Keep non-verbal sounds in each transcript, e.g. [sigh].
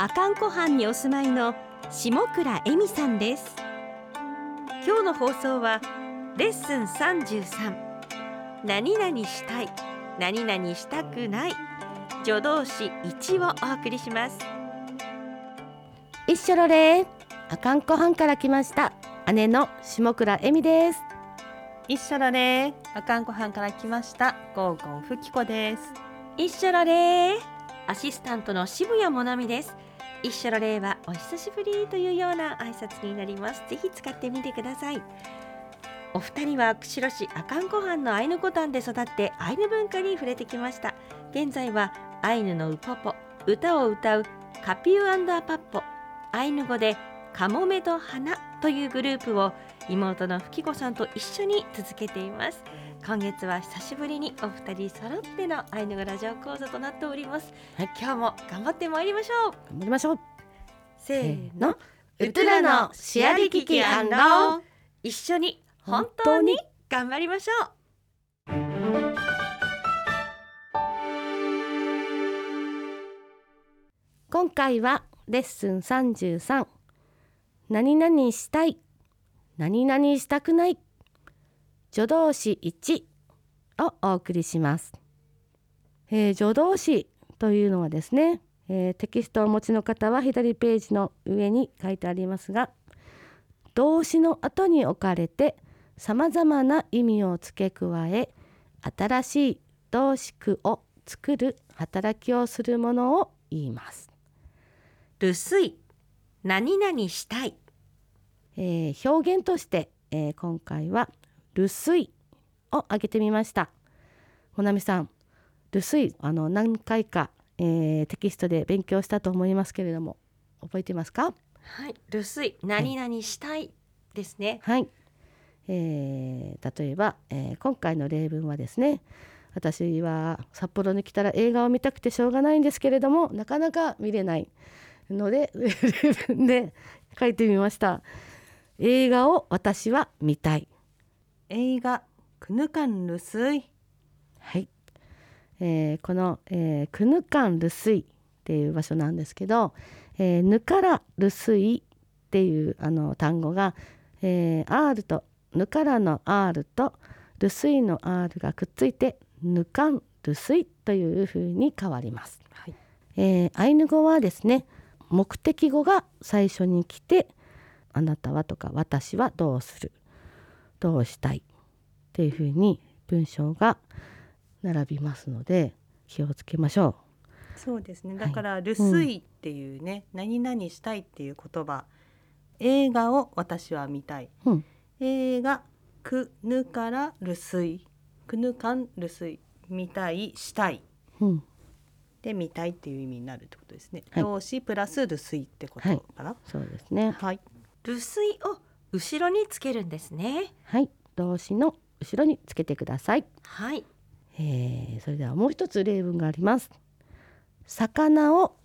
阿寒湖畔にお住まいの下倉恵美さんです。今日の放送はレッスン33何々したい何々したくない助動詞1をお送りします。一緒ろれ阿寒湖畔から来ました。姉の下倉恵美です。一緒だね。阿寒湖畔から来ました。ゴーゴンふきこです。一緒られアシスタントの渋谷もなみです一緒の例はお久しぶりというような挨拶になります。ぜひ使ってみてください。お二人は釧路市阿寒湖畔のアイヌコタンで育ってアイヌ文化に触れてきました。現在はアイヌのウポポ歌を歌うカピューアンダーパッポアイヌ語でカモメと花というグループを妹のふきこさんと一緒に続けています。今月は久しぶりにお二人揃ってのアイヌ語ラジオ講座となっております、はい。今日も頑張ってまいりましょう。頑張りましょう。せーの。ウトゥラのシェアリキキアンロ一緒に本当に頑張りましょう。今回はレッスン33何々したい。何々したくない。助動詞1をお送りします、えー助動詞というのはですね、えーテキストをお持ちの方は左ページの上に書いてありますが動詞の後に置かれてさまざまな意味を付け加え新しい動詞句を作る働きをするものを言います。留守何々したい。えー表現として、えー今回は「留守」を挙げてみました。ほなみさん留守あの何回か、えーテキストで勉強したと思いますけれども覚えてますか？はい。留守何々したいですね。はい、えー例えば、えー今回の例文はですね私は札幌に来たら映画を見たくてしょうがないんですけれどもなかなか見れないので [laughs] 例文で書いてみました映画を私は見たい映画クヌカンルスイ。はい、えーこの、えークヌカンルスイっていう場所なんですけど、えーヌからルスイっていうあの単語が、えー R とヌからの R とルスイの R がくっついてヌカンルスイという風に変わります。はい。えーアイヌ語はですね目的語が最初に来て「あなたは」とか「私はどうする」「どうしたい」っていうふうに文章が並びますので気をつけましょそうですね。はいだからルスイっていうね、何々したいっていう言葉。映画を私は見たい。う。うん、映画クヌからルスイ。クヌカンルスイ。見たいしたい。うん、で見たいっていう意味になるってことですね。はい動詞プラスルスイってことかな？そうですね。はい。留守を後ろにつけるんですねはい、動詞の後ろにつけてください。はいえーそれではもう一つ例文があります。魚を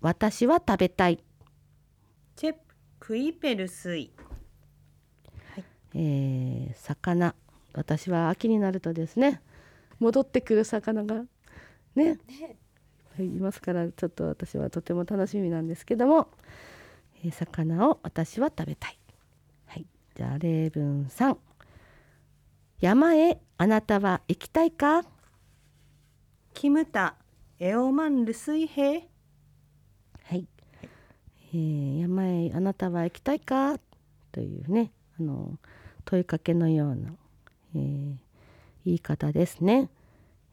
私は食べたい。チェプクイペルスイ。えー魚私は秋になるとですね戻ってくる魚がねはいいますからちょっと私はとても楽しみなんですけども、えー魚を私は食べたい。はい、じゃあ例文3山へあなたは行きたいか？キムタエオマンルスイヘはい、えー山へあなたは行きたいか？というねあの問いかけのような、えー言い方ですね、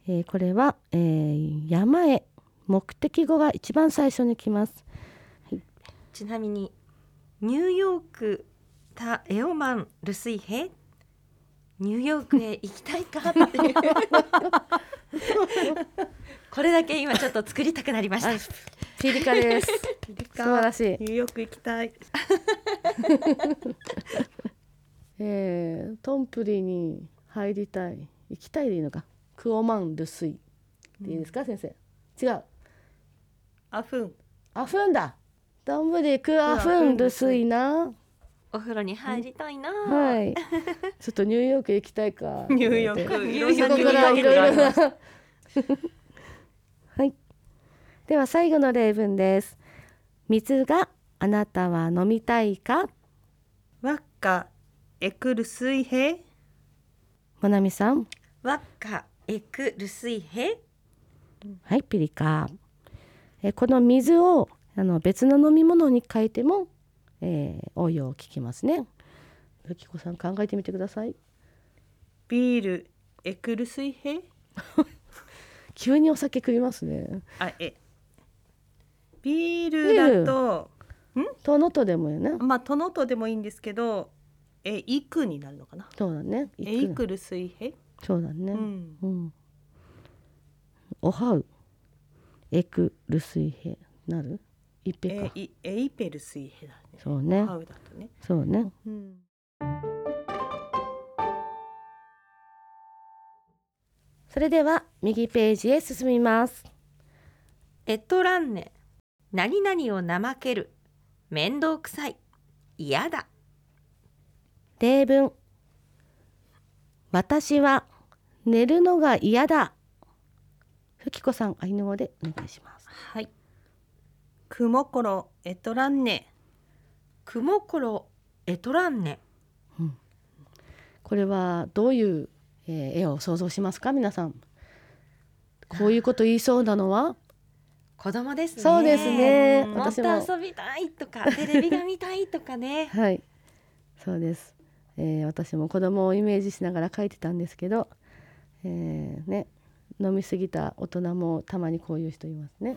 えーこれは、えー山へ目的語が一番最初に来ますちなみにニューヨークタエオマンルスイヘ？ニューヨークへ行きたいかっていう。[laughs] これだけ今ちょっと作りたくなりました。ピリカです。か素晴らしい。ニューヨーク行きたい。[laughs] えー、トンプリに入りたい。行きたいでいいのか。クオマンルスイっていいですか、先生。違う。アフン。アフンだトンプリクアフンルスイな。お風呂に入りたいな、はい。[laughs] ちょっとニューヨーク行きたいか。ニューヨークいろんなそこから。いろいろはい。では最後の例文です。水があなたは飲みたいか？ワッカエクルスイヘまなみさん。ワッカエクルスイヘはいピリカ。えこの水をあの別の飲み物に変えても、えー応用を聞きますね。ふきこさん考えてみてください。ビールエクルスイヘ急にお酒食いますね。あえビールだととのとでもよね。まあトノトでもいいんですけどえイクになるのかな？そうだね。えイクルスイヘそうだね。うん。うん。おはう。エクルスイヘなる？いっぺかエイペルスイヘだね。そうね。ハウだとね。そうね。うん。それでは右ページへ進みます。エトランネ。何々を怠ける。面倒くさい。嫌だ。例文。私は寝るのが嫌だ。ふきこさんアイヌ語でお願いします。はいクモコロエトランネクモコロエトランネこれはどういう、えー絵を想像しますか皆さん。こういうこと言いそうなのは？子供ですね。そうですね。も。っ私もと遊びたいとかテレビが見たいとかね。[laughs] はい。そうです、えー私も子供をイメージしながら書いてたんですけど、えーね飲み過ぎた大人もたまにこういう人いますね。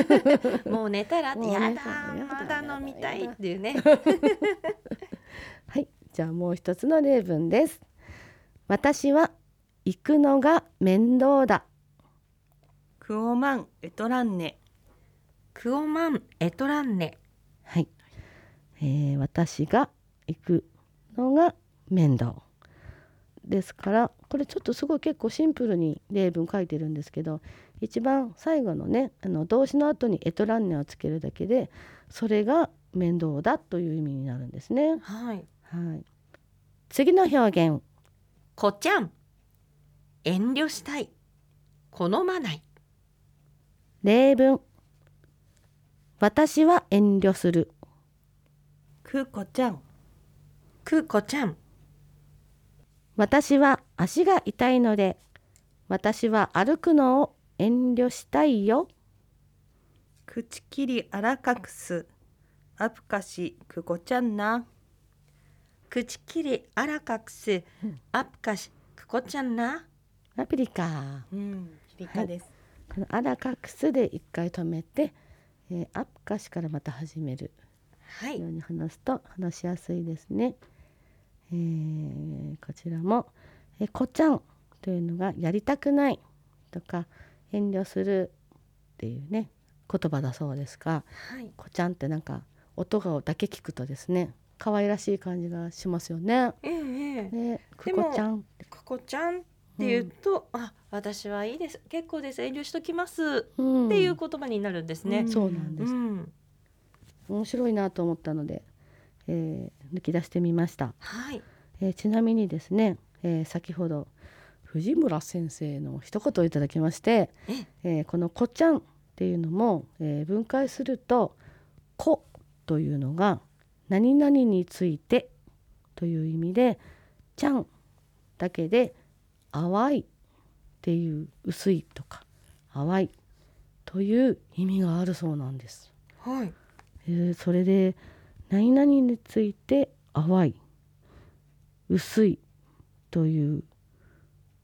[laughs] もう寝たらってやだ寝たらやだまだ飲みたいっていうね。[laughs] はいじゃあもう一つの例文です。私は行くのが面倒だ。クオマンエトランネクオマンエトランネはい、えー私が行くのが面倒ですからこれちょっとすごい結構シンプルに例文書いてるんですけど一番最後のねあの動詞の後にエトランネをつけるだけでそれが面倒だという意味になるんですね。はい。はい、次の表現。こちゃん。遠慮したい。好まない。例文。私は遠慮する。クコちゃん。くこちゃん私は足が痛いので私は歩くのを遠慮したいよ。口切りあらかくす。アプカシクコちゃんな。口切りあらかくす。アップカシくこちゃんな。アプリカうんキリカです、このアラカクスで一回止めて、えーアップカシからまた始める。はい。ように話すと話しやすいですね。えーこちらも、えーこちゃんというのがやりたくないとか遠慮するっていうね言葉だそうですがはい。こちゃんってなんか音がだけ聞くとですね可愛らしい感じがしますよね。ええええ。ね、くでもこちゃんくこちゃんっていうと、あ私はいいです。結構です。遠慮しときます。うん。っていう言葉になるんですね、そうなんです。うん。面白いなと思ったので、えー抜き出してみました。はいえーちなみにですね、えー先ほど藤村先生の一言をいただきまして、えーこの「こちゃん」っていうのも、えー分解すると「こ」というのが「何々について」という意味で「ちゃん」だけで「淡い」っていう「薄い」とか「淡い」という意味があるそうなんです。はいえーそれで何々について淡い薄いという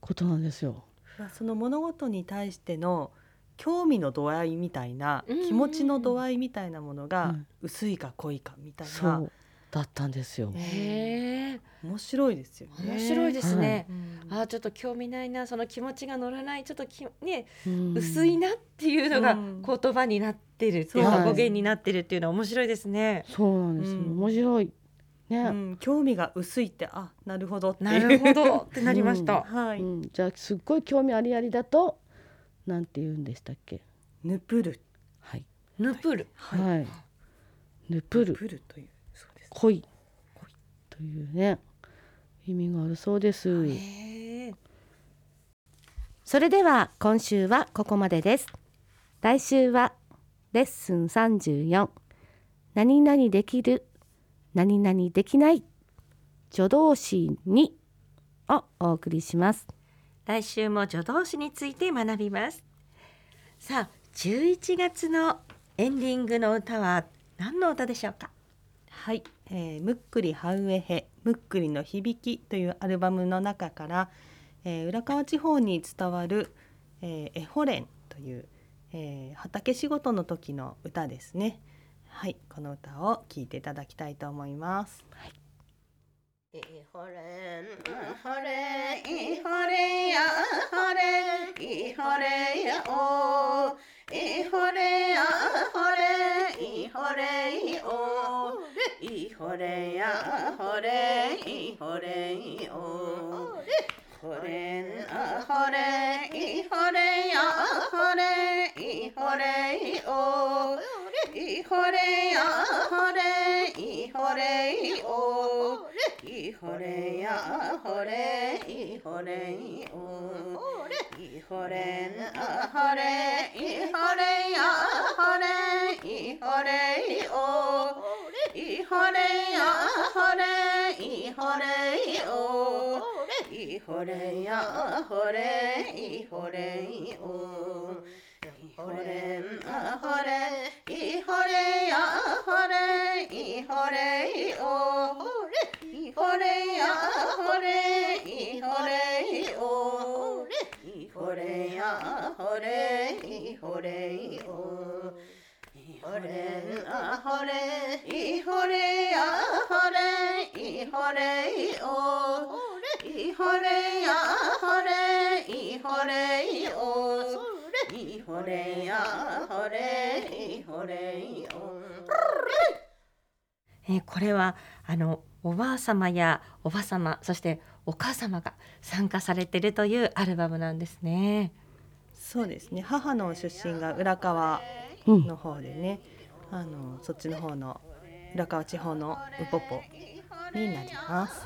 ことなんですよ。まあその物事に対しての興味の度合いみたいなうん。うんうん気持ちの度合いみたいなものがうん。薄いか濃いかみたいそなうだったんですよ。へえ面白いですよね。面白いですね、うんあーちょっと興味ないなその気持ちが乗らないちょっときね、うん薄いなっていうのがうん言葉になってるっていうそうか語源になってるっていうのは面白いですね。そうなんですよ。うん面白い。ね。うん興味が薄いってあなるほどなるほどってなりました。はい、うん、じゃあすっごい興味ありありだとなんて言うんでしたっけ？ヌプルはい。ヌプルはい。ヌプヌルプルというそうです。恋というね。意味があるそうです。それでは今週はここまでです。来週はレッスン34何々できる。何々できない。助動詞に。をお送りします。来週も助動詞について学びます。さあ11月のエンディングの歌は何の歌でしょうか？はい、えー、むっくりはうえへむっくりの響きというアルバムの中から、えー、浦河地方に伝わる、えー、エホレンという、えー、畑仕事の時の歌ですね。はい、この歌を聴いていただきたいと思います。はいほれん、ほれ、いほれや、ほれ、いほれやお。いほれや、ほれ、いほれお。ほれや、ほれ、いほれいお。ほれん、ほれ、いほれや、ほれ、いほれいお。いほれや、ほれ、いほれいお。いほれやほれいほれいおいほれなほれいほれやいほれやほれいほれいおいほれやほれいほれいおいこれはあのおばあ様やおば様そしてお母様が参加されてるというアルバムなんですね。そうですね。母の出身が浦河うん。の方でね、あのそっちの方の浦河地方のウポポになります。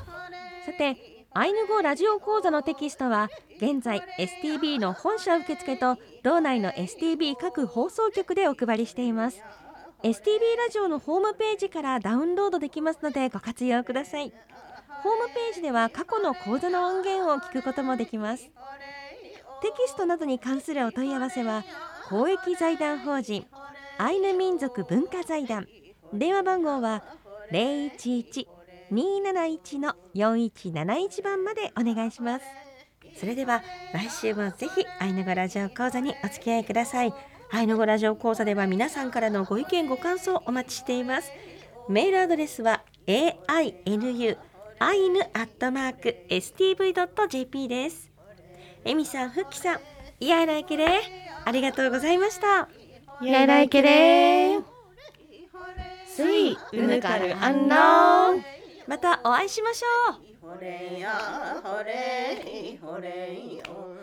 さてアイヌ語ラジオ講座のテキストは現在 STB の本社受付と道内の STB 各放送局でお配りしています。STB ラジオのホームページからダウンロードできますのでご活用ください。ホームページでは過去の講座の音源を聞くこともできます。テキストなどに関するお問い合わせは公益財団法人アイヌ民族文化財団。電話番号は011-271の4171番までお願いします。それでは来週もぜひアイヌ語ラジオ講座にお付き合いください。アイヌ語ラジオ講座では皆さんからのご意見ご感想をお待ちしています。メールアドレスは ainu アイヌアットマーク stv.jp です。エミさん、フッキさん、イヤイライケレありがとうございました。やいらいけれ。ー。すい、うぬかるあんの。またお会いしましょう。ほれやほれいほれいお